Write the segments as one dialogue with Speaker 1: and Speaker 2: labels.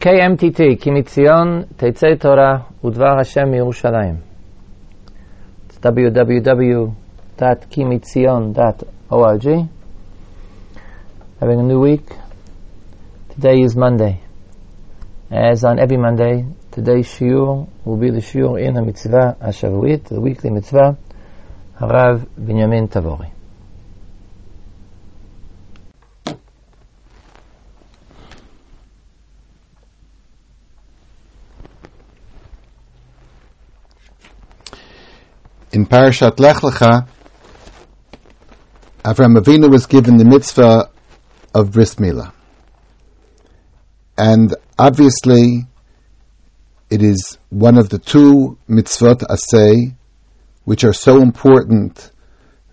Speaker 1: KMTT, כי מציון תצא תורה ודבר השם מירושלים. It's www.kimitzion.org. Having a new week. Today is Monday. As on every Monday, today's shiur will be the shiur in the mitzvah Hashavuit, the weekly mitzvah, Harav Binyamin Tavori.
Speaker 2: In Parashat Lech Lecha, Avram Avinu was given the mitzvah of bris milah, and obviously, it is one of the two mitzvot asay, which are so important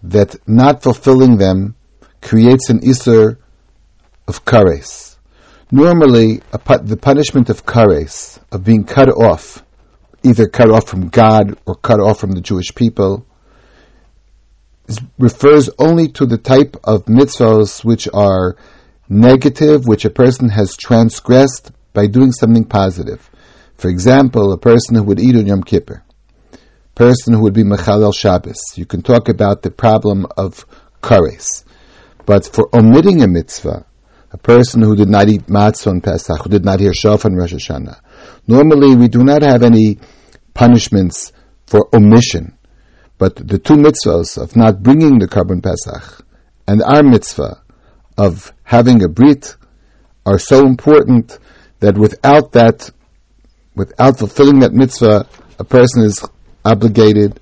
Speaker 2: that not fulfilling them creates an isur of kares. Normally, the punishment of kares, of being cut off, either cut off from God or cut off from the Jewish people, refers only to the type of mitzvahs which are negative, which a person has transgressed by doing something positive. For example, a person who would eat on Yom Kippur, person who would be Mechalel Shabbos. You can talk about the problem of kares. But for omitting a mitzvah, a person who did not eat matzah on Pesach, who did not hear shofar on Rosh Hashanah, Normally, we do not have any punishments for omission, but the two mitzvahs of not bringing the korban Pesach and our mitzvah of having a brit are so important that without that, without fulfilling that mitzvah, a person is obligated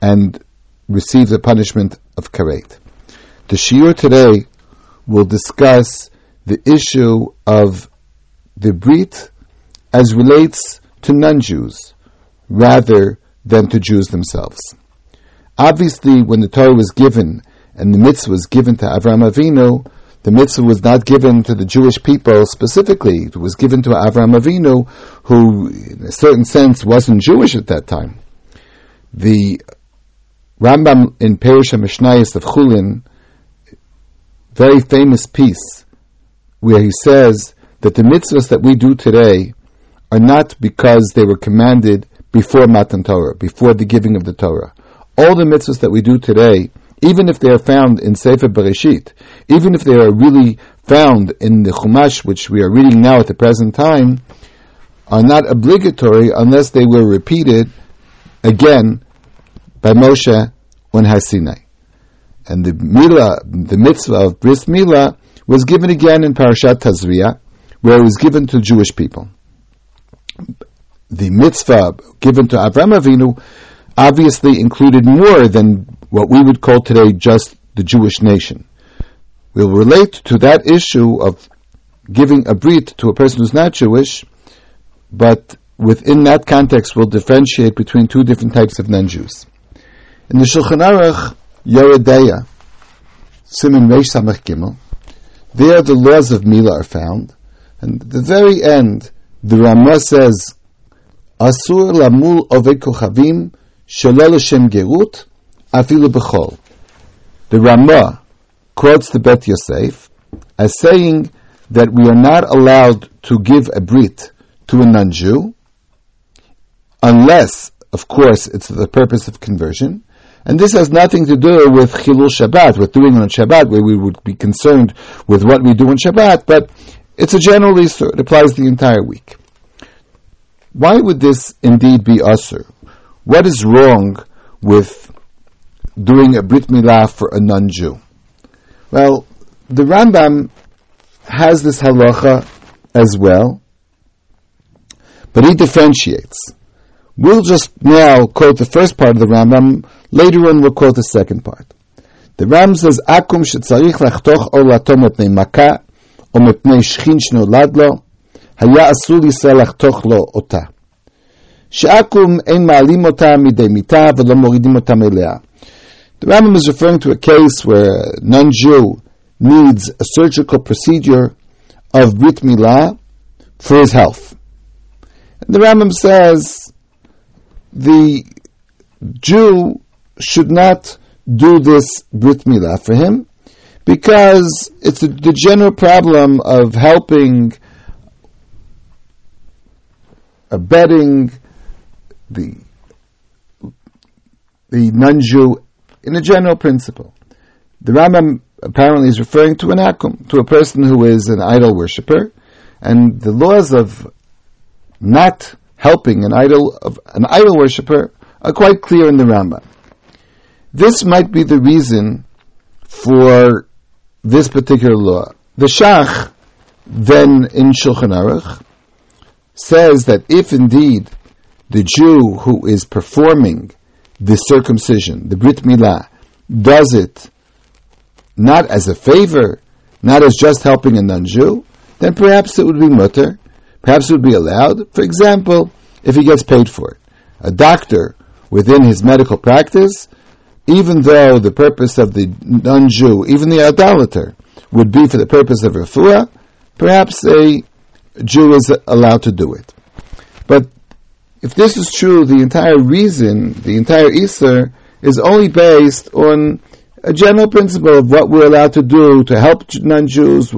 Speaker 2: and receives the punishment of karet. The shiur today will discuss the issue of the brit as relates to non-Jews rather than to Jews themselves. Obviously, when the Torah was given and the mitzvah was given to Avram Avinu, the mitzvah was not given to the Jewish people specifically. It was given to Avram Avinu, who, in a certain sense, wasn't Jewish at that time. The Rambam in Perush Mishnayos of Chulin, very famous piece, where he says that the mitzvahs that we do today are not because they were commanded before Matan Torah, before the giving of the Torah. All the mitzvahs that we do today, even if they are found in Sefer Bereshit, even if they are really found in the Chumash, which we are reading now at the present time, are not obligatory unless they were repeated again by Moshe on Hasinai. And the Mila, the mitzvah of Bris Mila, was given again in Parashat Tazria, where it was given to Jewish people the mitzvah given to Avram Avinu obviously included more than what we would call today just the Jewish nation. We'll relate to that issue of giving a brit to a person who's not Jewish, but within that context we'll differentiate between two different types of non-Jews. In the Shulchan Aruch, Yoredeya, Siman Reish Samach Gimel, there the laws of Mila are found, and at the very end, the Ramah says, Asur lamul oved kochavim shalol gerut afilu b'chol. The Ramah quotes the Bet Yosef as saying that we are not allowed to give a brit to a non-Jew unless, of course, it's for the purpose of conversion. And this has nothing to do with Chilul Shabbat, with doing on Shabbat, where we would be concerned with what we do on Shabbat, but it's a general Isur. It applies the entire week. Why would this indeed be assur? What is wrong with doing a brit milah for a non-Jew? Well, the Rambam has this halacha as well, but he differentiates. We'll just now quote the first part of the Rambam. Later on, we'll quote the second part. The Rambam says, "Akum shetzarich lachtoch or latom mipnei or mipnei shchin shnolad lo, haya asur yisrael lachtoch lo otah." The Rambam is referring to a case where a non-Jew needs a surgical procedure of brit milah for his health. And the Rambam says the Jew should not do this brit milah for him because it's a, the general problem of helping, abetting, the the non-Jew in a general principle. The Rambam apparently is referring to an akum, to a person who is an idol worshipper, and the laws of not helping an idol of an idol worshipper are quite clear in the Rambam. This might be the reason for this particular law. The Shach, then in Shulchan Aruch, says that if indeed the Jew who is performing the circumcision, the Brit Milah, does it not as a favor, not as just helping a non-Jew, then perhaps it would be mutter, perhaps it would be allowed. For example, if he gets paid for it. A doctor within his medical practice, even though the purpose of the non-Jew, even the idolater, would be for the purpose of refuah, perhaps a Jew is allowed to do it. But if this is true, the entire reason, the entire issur, is only based on a general principle of what we're allowed to do to help non-Jews,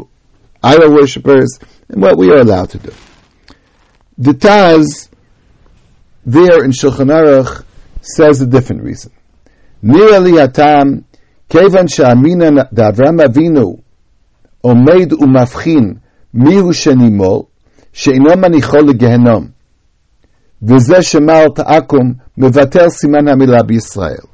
Speaker 2: idol worshippers, and what we are allowed to do. The Taz, there in Shulchan Aruch, says a different reason. Nira atam, kevan she'amina d'Avram Avinu, omeid umafchin, mihu shenimol, she'ino manichol gehenom. וזה שמר תעקום מבטל סימן המילה בישראל.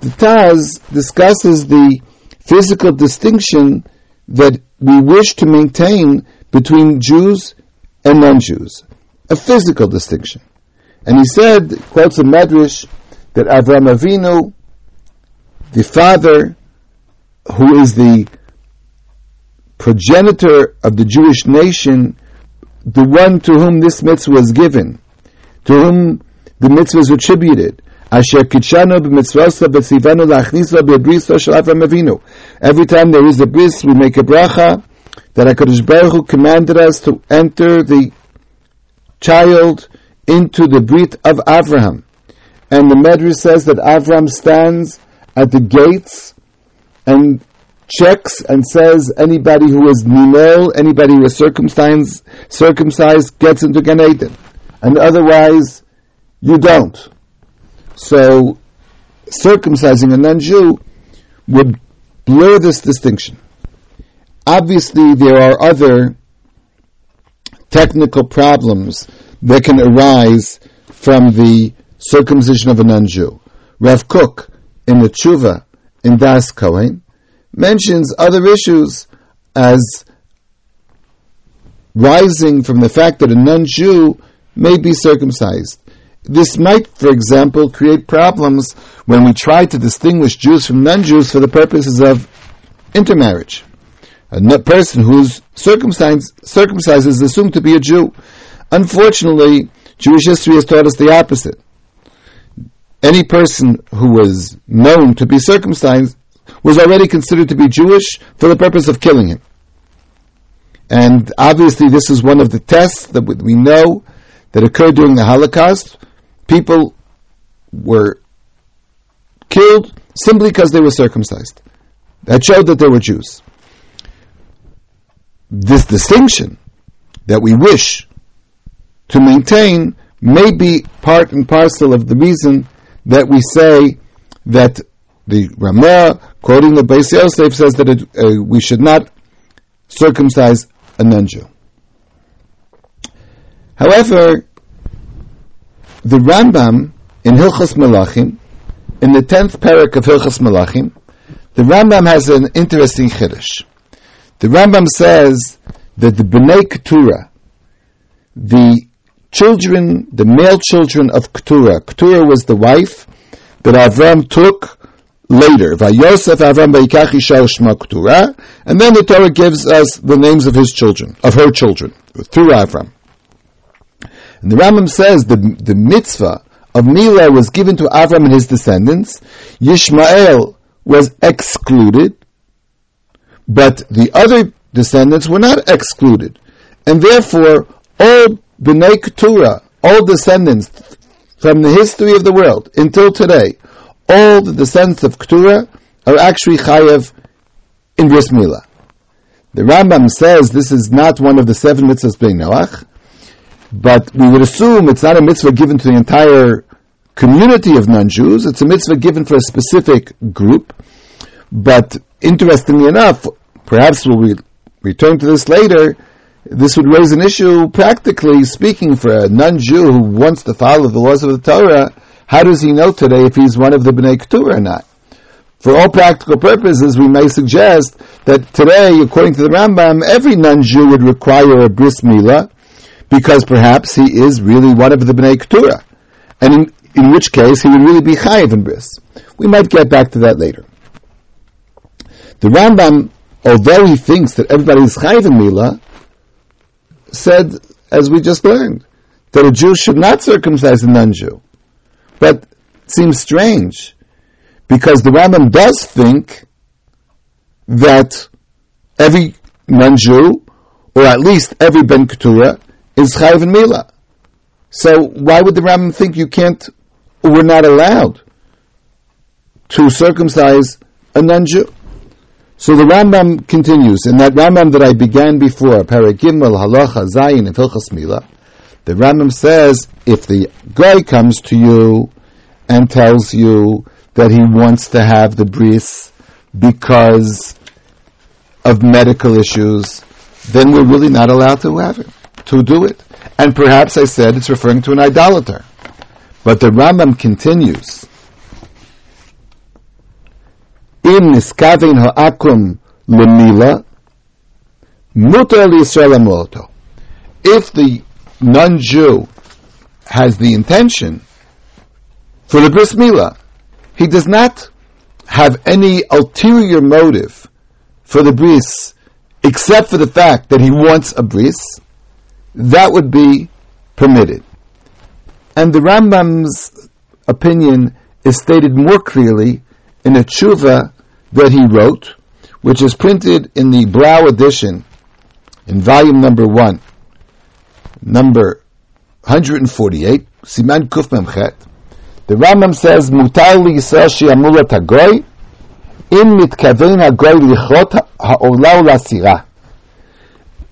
Speaker 2: The Taz discusses the physical distinction that we wish to maintain between Jews and non-Jews. A physical distinction. And he said, quotes a Medrash, that Avram Avinu, the father, who is the progenitor of the Jewish nation, the one to whom this mitzvah was given, to whom the mitzvah is attributed. Every time there is a bris, we make a bracha that HaKadosh Baruch Hu commanded us to enter the child into the brit of Avraham. And the Medrash says that Avraham stands at the gates and checks and says anybody who is nimel, anybody who is circumcised, circumcised gets into Gan Eden, and otherwise you don't. So circumcising a non-Jew would blur this distinction. Obviously, there are other technical problems that can arise from the circumcision of a non-Jew. Rav Kook in the Tshuva in Das Kohen mentions other issues as rising from the fact that a non-Jew may be circumcised. This might, for example, create problems when we try to distinguish Jews from non-Jews for the purposes of intermarriage. A person who's circumcised, circumcised is assumed to be a Jew. Unfortunately, Jewish history has taught us the opposite. Any person who was known to be circumcised was already considered to be Jewish for the purpose of killing him. And obviously, this is one of the tests that we know that occurred during the Holocaust. People were killed simply because they were circumcised. That showed that they were Jews. This distinction that we wish to maintain may be part and parcel of the reason that we say that the Ramah, quoting the Beis Yosef, says that it, uh, we should not circumcise a non-Jew. However, the Rambam in Hilchas Malachim, in the tenth parak of Hilchas Malachim, the Rambam has an interesting chiddush. The Rambam says that the Bnei Keturah, the children, the male children of Keturah, Keturah was the wife that Avram took later. Vayosef Avram Vayikachi Shma Keturah, and then the Torah gives us the names of his children, of her children, through Avram. And the Rambam says the, the mitzvah of Mila was given to Avram and his descendants. Yishmael was excluded, but the other descendants were not excluded. And therefore, all B'nai Keturah, all descendants from the history of the world until today, all the descendants of Keturah are actually Chayev in Bris Milah. The Rambam says this is not one of the seven mitzvahs Bnei Noach. But we would assume it's not a mitzvah given to the entire community of non-Jews. It's a mitzvah given for a specific group. But interestingly enough, perhaps we'll return to this later, this would raise an issue, practically speaking, for a non-Jew who wants to follow the laws of the Torah. How does he know today if he's one of the Bnei Keturah or not? For all practical purposes, we may suggest that today, according to the Rambam, every non-Jew would require a bris milah, because perhaps he is really one of the Bnei Keturah. And in, in which case, he would really be chayiv in bris. We might get back to that later. The Rambam, although he thinks that everybody is chayiv in milah, said, as we just learned, that a Jew should not circumcise a non-Jew. But it seems strange, because the Rambam does think that every non-Jew, or at least every Ben Keturah, is Chayiv and Mila. So why would the Rambam think you can't, we're not allowed to circumcise a non-Jew? So the Rambam continues, in that Rambam that I began before, Paragimel, Halacha, Zayin, and Mila, the Rambam says, if the guy comes to you and tells you that he wants to have the bris because of medical issues, then we're really not allowed to have it, to do it. And perhaps I said it's referring to an idolater. But the Rambam continues. Im niskavin ha'akum lemila If the non-Jew has the intention for the bris mila, he does not have any ulterior motive for the bris, except for the fact that he wants a bris that would be permitted. And the Rambam's opinion is stated more clearly in a tshuva that he wrote, which is printed in the Blau edition in volume number one, number 148, Siman Kuf Memchet. The Rambam says, "Mutar li Yisrael shi'amul tagoy, im mitkaven hagoy lichot ha'ola u'lasira."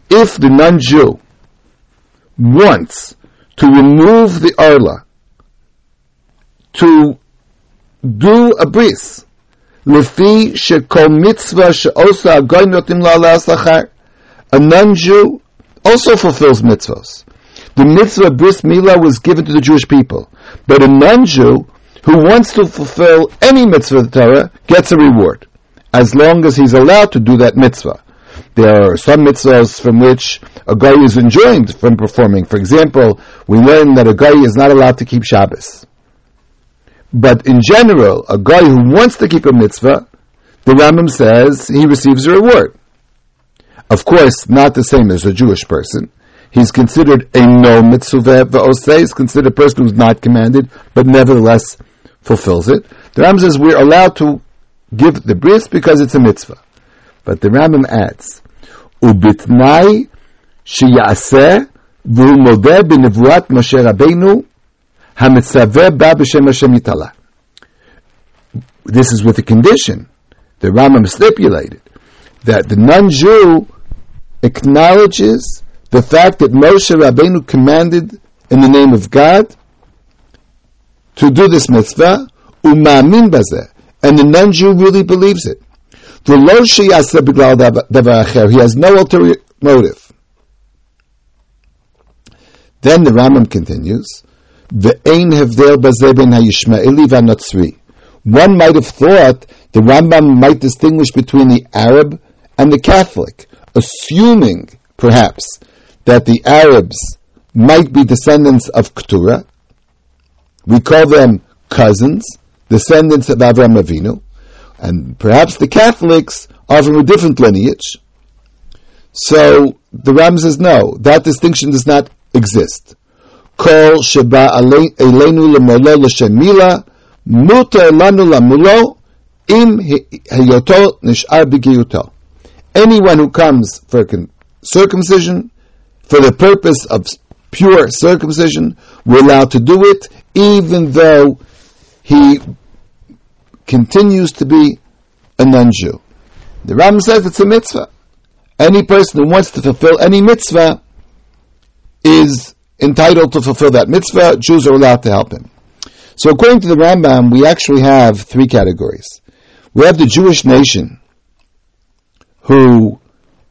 Speaker 2: If the non-Jew wants to remove the arla, to do a bris, lefi shekol mitzvah she'osa agoy notim la'ala A non-Jew also fulfills mitzvahs. The mitzvah bris milah was given to the Jewish people, but a non-Jew who wants to fulfill any mitzvah of the Torah gets a reward, as long as he's allowed to do that mitzvah. There are some mitzvahs from which a guy is enjoined from performing. For example, we learn that a guy is not allowed to keep Shabbos. But in general, a guy who wants to keep a mitzvah, the Rambam says he receives a reward. Of course, not the same as a Jewish person. He's considered a no mitzvah v'osei. He's considered a person who's not commanded, but nevertheless fulfills it. The Rambam says we're allowed to give the bris because it's a mitzvah. But the Rambam adds, ubitnai sheyaseh v'hu modeh b'nevuat Moshe Rabbeinu this is with the condition, the Rambam stipulated, that the non-Jew acknowledges the fact that Moshe Rabbeinu commanded in the name of God to do this mitzvah, umamin bazeh, and the non-Jew really believes it. He has no ulterior motive. Then the Rambam continues, Ve'ein hevdel bazeh ben ha'yishmaeli. One might have thought the Rambam might distinguish between the Arab and the Catholic, assuming, perhaps, that the Arabs might be descendants of Keturah. We call them cousins, descendants of Avraham Avinu, and perhaps the Catholics are from a different lineage. So the Ram says no, that distinction does not exist. Kol sheba aleinu lemolo l'shemila muter lanu lamulo im heyoto nishar b'giyuto. Anyone who comes for circumcision, for the purpose of pure circumcision, we're allowed to do it, even though he continues to be a non-Jew. The Ram says it's a mitzvah. Any person who wants to fulfill any mitzvah is entitled to fulfill that mitzvah. Jews are allowed to help him. So according to the Rambam, we actually have three categories. We have the Jewish nation, who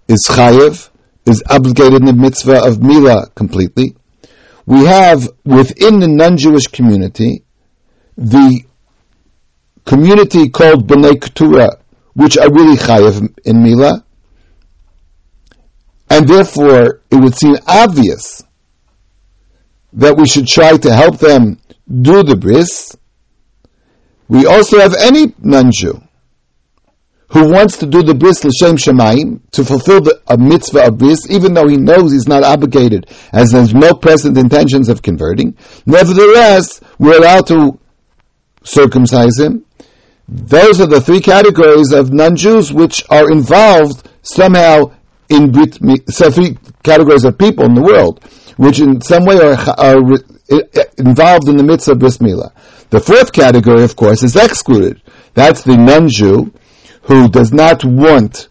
Speaker 2: is chayev, is obligated in the mitzvah of Mila completely. We have within the non-Jewish community, the community called B'nai Ketura, which are really chayev in Mila, and therefore it would seem obvious that we should try to help them do the bris. We also have any non-Jew who wants to do the bris l'shem shemaim to fulfill the, a mitzvah of bris, even though he knows he's not obligated, as there's no present intentions of converting. Nevertheless, we're allowed to circumcise him. Those are the three categories of non-Jews which are involved somehow in Brit, three categories of people in the world, which in some way are, are involved in the mitzvah of bris milah. The fourth category, of course, is excluded. That's the non-Jew who does not want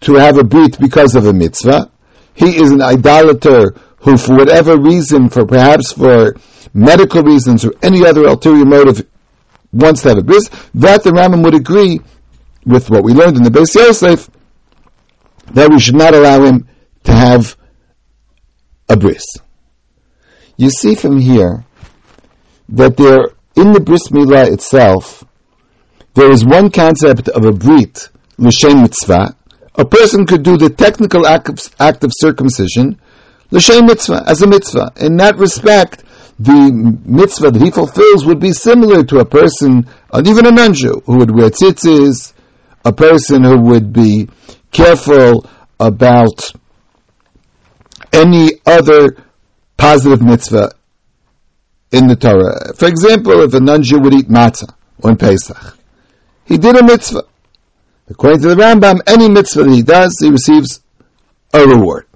Speaker 2: to have a brit because of a mitzvah. He is an idolater who, for whatever reason, for perhaps for medical reasons or any other ulterior motive, wants to have a bris. That the Rambam would agree with what we learned in the Beis Yosef that we should not allow him to have a bris. You see from here that there, in the bris milah itself, there is one concept of a brit, l'shem mitzvah. A person could do the technical act of, act of circumcision, l'shem mitzvah, as a mitzvah. In that respect, the mitzvah that he fulfills would be similar to a person, even a non-Jew, who would wear tzitzis, a person who would be careful about any other positive mitzvah in the Torah. For example, if a non-Jew would eat matzah on Pesach, he did a mitzvah. According to the Rambam, any mitzvah that he does, he receives a reward,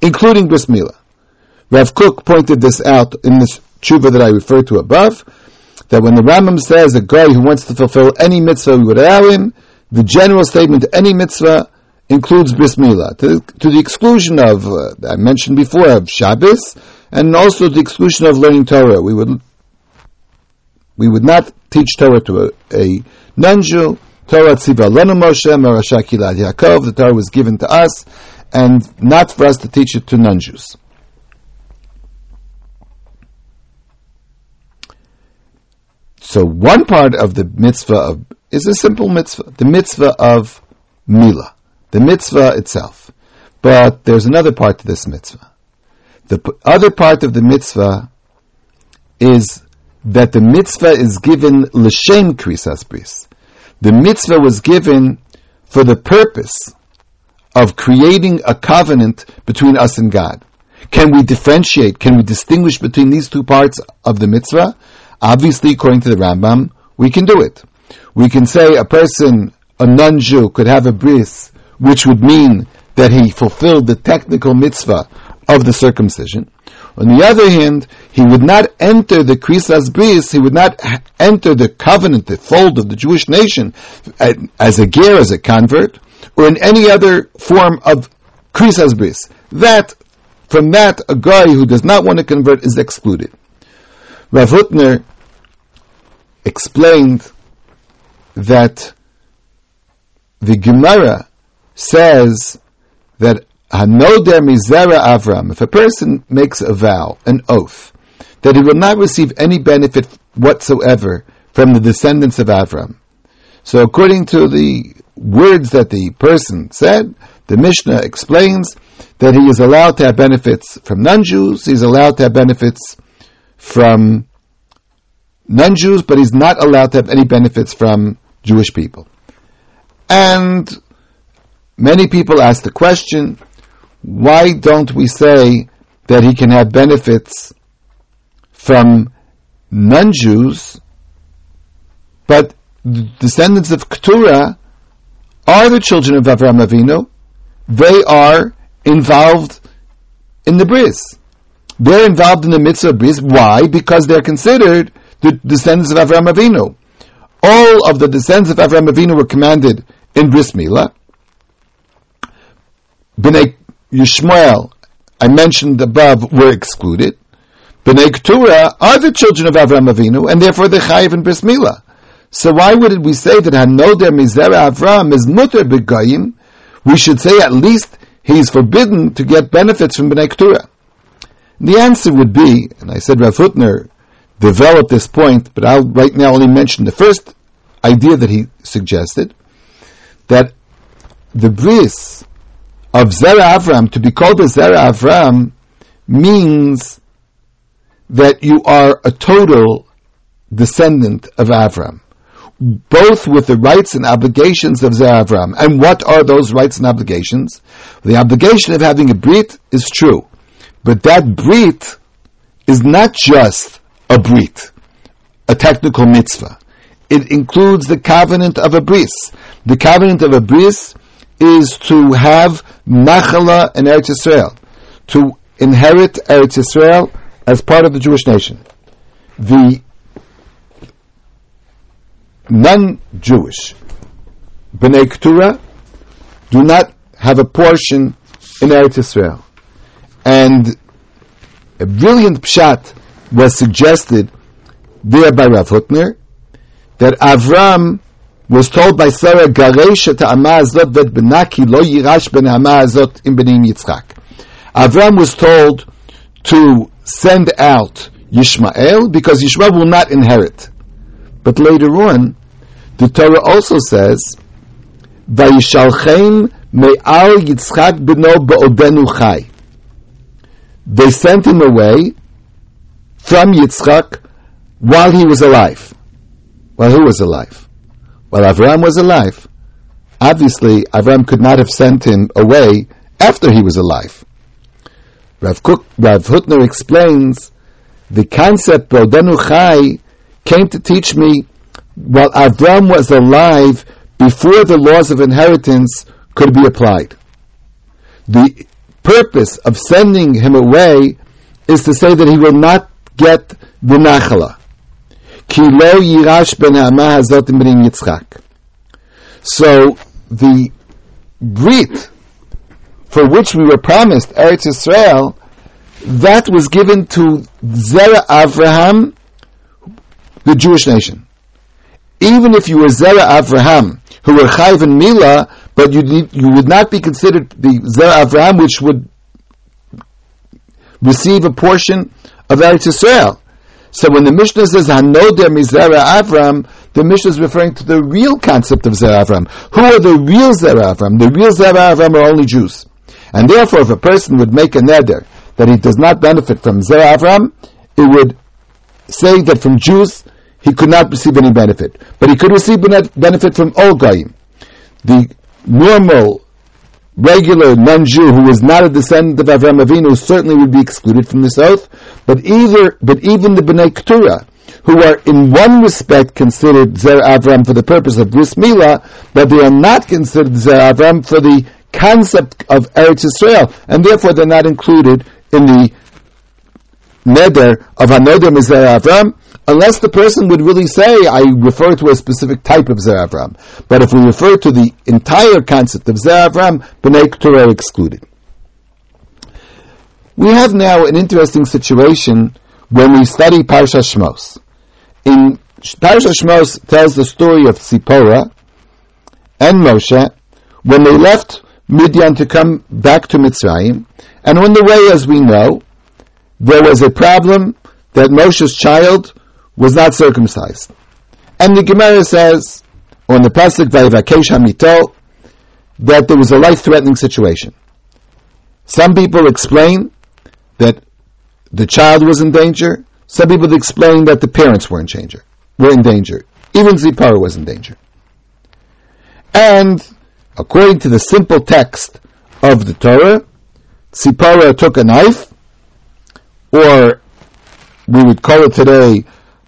Speaker 2: including bris milah. Rav Kook pointed this out in this tshuva that I referred to above, that when the Rambam says a guy who wants to fulfill any mitzvah, we would allow him, the general statement any mitzvah includes bris milah, to, to the exclusion of, uh, I mentioned before, of Shabbos, and also the exclusion of learning Torah. We would, we would not teach Torah to a, a non-Jew. Torah tziva lenu Moshe, Marasha Kilad Yaakov, the Torah was given to us, and not for us to teach it to non-Jews. So one part of the mitzvah of is a simple mitzvah, the mitzvah of Mila, the mitzvah itself. But there's another part to this mitzvah. The p- other part of the mitzvah is that the mitzvah is given l'shem krisas bris. The mitzvah was given for the purpose of creating a covenant between us and God. Can we differentiate? Can we distinguish between these two parts of the mitzvah? Obviously, according to the Rambam, we can do it we can say a person, a non-Jew, could have a bris, which would mean that he fulfilled the technical mitzvah of the circumcision. On the other hand, he would not enter the krisas bris, he would not enter the covenant, the fold of the Jewish nation, as a ger, as a convert, or in any other form of krisas bris. That, from that, a guy who does not want to convert is excluded. Rav Hutner explained that the Gemara says that Hanoder Mizera Avram, if a person makes a vow, an oath, that he will not receive any benefit whatsoever from the descendants of Avram. So according to the words that the person said, the Mishnah explains that he is allowed to have benefits from non-Jews, he's allowed to have benefits from non-Jews, but he's not allowed to have any benefits from Jewish people. And many people ask the question, why don't we say that he can have benefits from non-Jews, but the descendants of Keturah are the children of Avraham Avinu. They are involved in the bris. They're involved in the mitzvah bris. Why? Because they're considered the descendants of Avraham Avinu all of the descendants of Avraham Avinu were commanded in Bris. Bnei Yishmael I mentioned above were excluded. Bnei Keturah are the children of Avram Avinu, and therefore they're chayiv in bris milah. So why would we say that Hanoder Mizera Avram is mutter begayim? We should say at least he's forbidden to get benefits from Bnei Keturah. The answer would be, and I said Rav Hutner developed this point, but I'll right now only mention the first idea that he suggested, that the bris of Zera Avram, to be called a Zera Avram, means that you are a total descendant of Avram, both with the rights and obligations of Zera Avram. And what are those rights and obligations? The obligation of having a brit is true. But that brit is not just a brit, a technical mitzvah. It includes the covenant of a bris. The covenant of a bris is to have nachala in Eretz Yisrael, to inherit Eretz Yisrael as part of the Jewish nation. The non-Jewish Bnei Keturah do not have a portion in Eretz Yisrael. And a brilliant pshat was suggested there by Rav Hutner that Avram was told by Sarah, Garesh ta'ama azot vet benaki lo yirash ben Amazot im benim Yitzchak. Avram was told to send out Yishmael because Yishmael will not inherit. But later on, the Torah also says, Vayishalchem me'al Yitzchak beno ba'odenu chai they sent him away from Yitzchak while he was alive. While who was alive? While Avram was alive. Obviously, Avram could not have sent him away after he was alive. Rav, Kook, Rav Hutner explains the concept Brodenu Chai came to teach me while Avram was alive before the laws of inheritance could be applied. The purpose of sending him away is to say that he will not get the nachala. Ki lo yirash ben hazot Yitzchak. So the brit for which we were promised Eretz Yisrael, that was given to Zera Avraham, the Jewish nation. Even if you were Zera Avraham, who were Chayv and Mila, but you you would not be considered the Zer Avraham, which would receive a portion of Eretz Yisrael. So when the Mishnah says Hanoder Mizera Avram, the Mishnah is referring to the real concept of Zera Avram. Who are the real Zera Avram? The real Zera Avram are only Jews. And therefore, if a person would make a neder that he does not benefit from Zera Avram, it would say that from Jews he could not receive any benefit. But he could receive benefit from all Goyim. The normal, regular non-Jew who is not a descendant of Avram Avinu certainly would be excluded from this oath. But either, but even the Bnei Keturah, who are in one respect considered Zer Avram for the purpose of bris milah, but they are not considered Zer Avram for the concept of Eretz Israel, and therefore they're not included in the neder of Hanoder Mizer Avram, unless the person would really say, I refer to a specific type of Zer Avram. But if we refer to the entire concept of Zer Avram, B'nai Keturah excluded. We have now an interesting situation when we study Parsha Shmos. In Parsha Shmos tells the story of Tzipora and Moshe when they left Midian to come back to Mitzrayim, and on the way, as we know, there was a problem that Moshe's child was not circumcised. And the Gemara says, on the Pasuk Vayivakesh Hamito, that there was a life-threatening situation. Some people explain that the child was in danger. Some people explain that the parents were in danger. Were in danger. Even Zipporah was in danger. And according to the simple text of the Torah, Zipporah took a knife, or we would call it today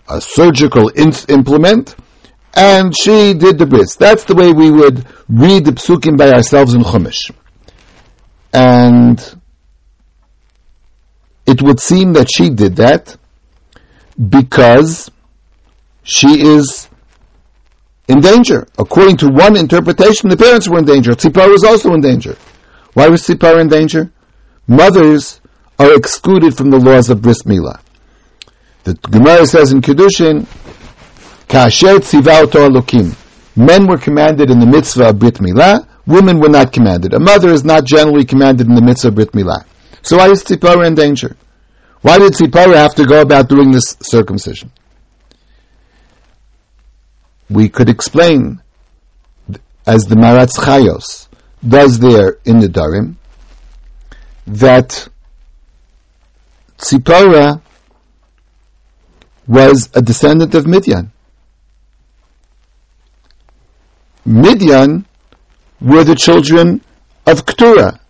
Speaker 2: a surgical implement, and she did the bris. That's the way we would read the psukim by ourselves in Chumash. And it would seem that she did that because she is in danger. According to one interpretation, the parents were in danger. Tzipar was also in danger. Why was Tzipar in danger? Mothers are excluded from the laws of bris milah. The Gemara says in Kedushin, Kasher tzivauto alukim. Men were commanded in the mitzvah of brit milah, women were not commanded. A mother is not generally commanded in the mitzvah of brit milah. So why is Tzipora in danger? Why did Tzipora have to go about doing this circumcision? We could explain, as the Maharatz Chayes does there in the Darim, that Tzipora was a descendant of Midian. Midian were the children of Keturah.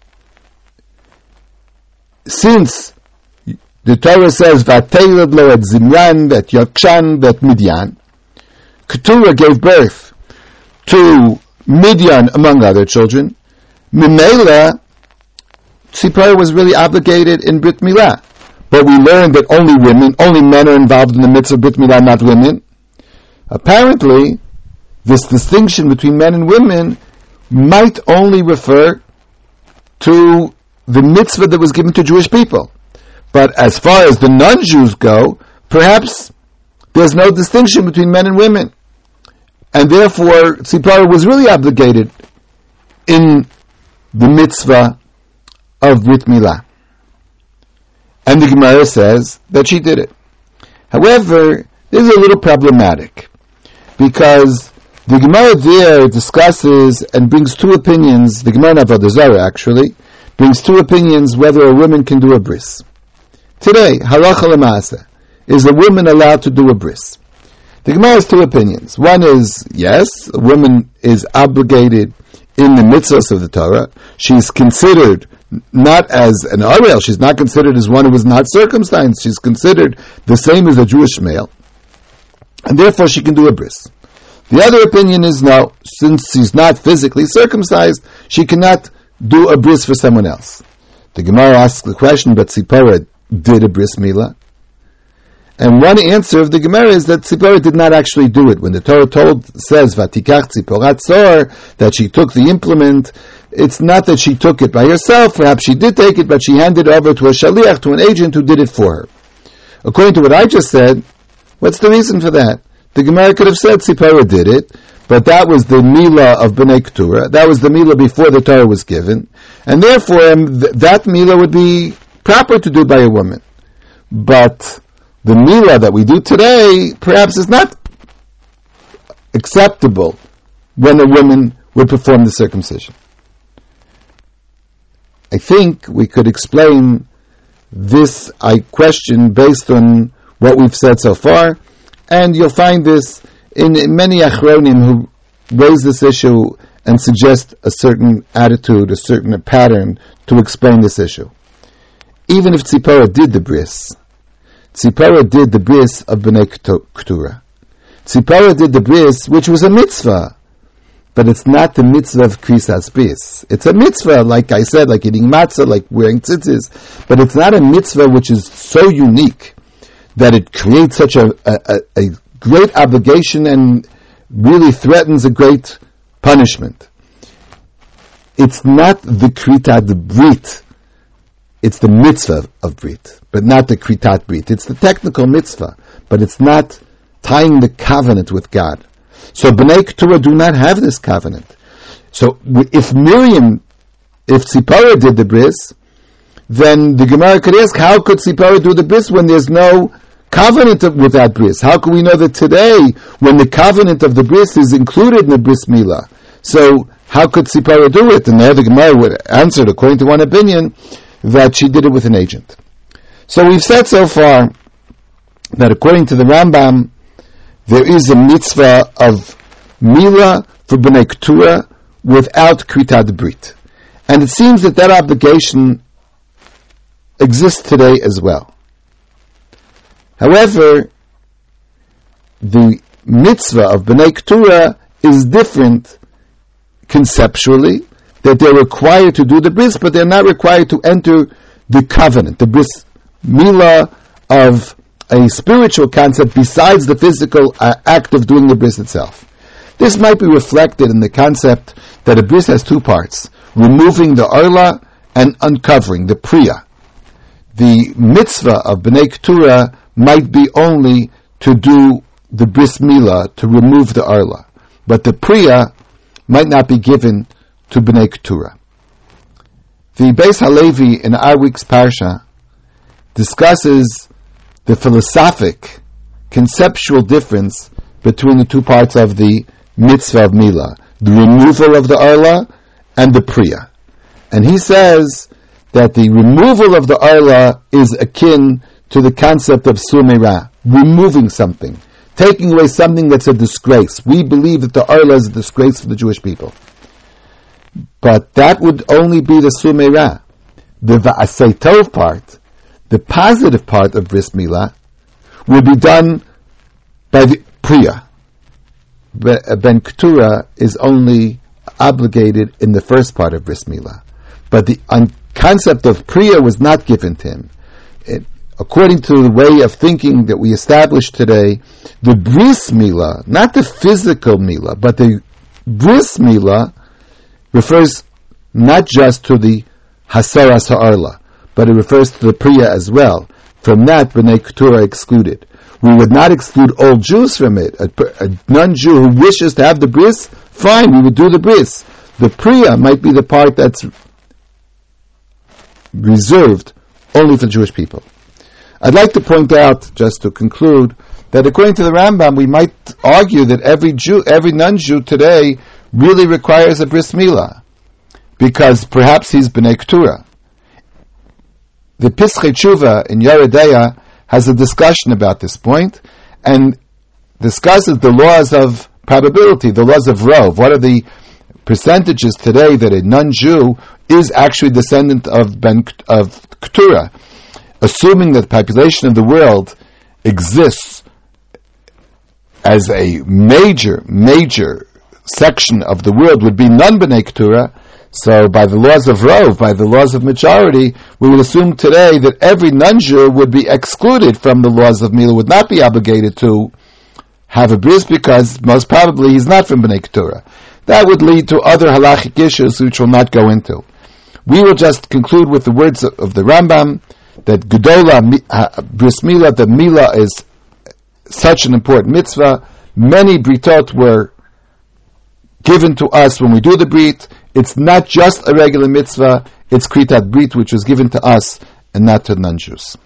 Speaker 2: Since the Torah says, Vatelad lo et Zimran, vet Yokshan, vet Midian, Keturah gave birth to Midian among other children. Mimela, Tzipora was really obligated in Brit Milah. But we learned that only women, only men are involved in the mitzvah of Brit Milah, not women. Apparently, this distinction between men and women might only refer to the mitzvah that was given to Jewish people. But as far as the non-Jews go, perhaps there's no distinction between men and women. And therefore, Tzipora was really obligated in the mitzvah of Brit Milah. And the Gemara says that she did it. However, this is a little problematic because the Gemara there discusses and brings two opinions. The Gemara Avodah actually brings two opinions whether a woman can do a bris. Today, halacha is a woman allowed to do a bris? The Gemara has two opinions. One is yes, a woman is obligated in the mitzvahs of the Torah. She's considered not as an arel, she's not considered as one who was not circumcised. She's considered the same as a Jewish male, and therefore she can do a bris. The other opinion is no, since she's not physically circumcised, she cannot do a bris for someone else. The Gemara asks the question, but Tzipora did a bris milah. And one answer of the Gemara is that Tzipora did not actually do it. When the Torah told says Vatikach Tziporat Sor that she took the implement, it's not that she took it by herself. Perhaps she did take it, but she handed over to a shaliach, to an agent who did it for her. According to what I just said, what's the reason for that? The Gemara could have said Tzipora did it, but that was the Mila of Bnei Keturah. That was the Mila before the Torah was given. And therefore, um, th- that Mila would be proper to do by a woman. But the Mila that we do today perhaps is not acceptable when a woman would perform the circumcision. I think we could explain this I question based on what we've said so far, and you'll find this in, many achronim who raise this issue and suggest a certain attitude, a certain pattern to explain this issue. Even if Tzipora did the bris, Tzipora did the bris of Bnei Keturah. Tzipora did the bris, which was a mitzvah, but it's not the mitzvah of Krisas bris. It's a mitzvah, like I said, like eating matzah, like wearing tzitzis, but it's not a mitzvah which is so unique that it creates such a, a, a great obligation and really threatens a great punishment. It's not the kritat brit it's the mitzvah of Brit, but not the Kritat Brit. It's the technical mitzvah, but it's not tying the covenant with God. So Bnei Keturah do not have this covenant. So if Miriam, if Tzipora did the bris, then the Gemara could ask, how could Tzipora do the bris when there's no covenant with that bris? How can we know that today, when the covenant of the bris is included in the bris milah? So how could Tzipora do it? And there the Gemara would answer, according to one opinion, that she did it with an agent. So we've said so far that according to the Rambam, there is a mitzvah of Mila for Bnei without Kritat Brit. And it seems that that obligation exists today as well. However, the mitzvah of Bnei Keturah is different conceptually that they're required to do the bris, but they're not required to enter the covenant, the bris mila of a spiritual concept besides the physical uh, act of doing the bris itself. This might be reflected in the concept that a bris has two parts: removing the arla and uncovering the priya. the mitzvah of Bnei Keturah might be only to do the bris milah, to remove the arla. But the priya might not be given to Bnei Keturah. The Beis Halevi in our week's Parsha discusses the philosophic, conceptual difference between the two parts of the mitzvah of Mila, the removal of the Arla and the Priya. And he says that the removal of the Arla is akin to the concept of Sur Mera, removing something, taking away something that's a disgrace. We believe that the Arla is a disgrace for the Jewish people. But that would only be the Sur Mera. The Va'asei Tov part, the positive part of Bris Milah, would be done by the Priya. Uh, ben Keturah is only obligated in the first part of Bris Milah. But the concept of Priya was not given to him. It, according to the way of thinking that we established today, the Bris Milah, not the physical Milah, but the Bris Milah refers not just to the Hasaras Ha'arla, but it refers to the Priya as well. From that, B'nai Keturah excluded. We would not exclude all Jews from it. A, a non-Jew who wishes to have the bris, fine, we would do the bris. The Priya might be the part that's reserved only for Jewish people. I'd like to point out, just to conclude, that according to the Rambam, we might argue that every Jew, every non-Jew today really requires a bris milah, because perhaps he's b'nei Keturah. The Pischei Tshuva in Yoreh De'ah has a discussion about this point, and discusses the laws of probability, the laws of Rov. What are the percentages today that a non-Jew is actually descendant of Ben of Keturah, assuming that the population of the world exists as a major, major section of the world would be non-B'nai Keturah, so by the laws of Rov, by the laws of majority, we will assume today that every non-Jew would be excluded from the laws of Mila, would not be obligated to have a bris because most probably he's not from B'nai Keturah. That would lead to other halachic issues which we'll not go into. We will just conclude with the words of, the Rambam that Gedola uh, Bris Mila, the Mila is such an important mitzvah. Many britot were given to us when we do the brit. It's not just a regular mitzvah, it's kritat brit, which was given to us and not to non-Jews.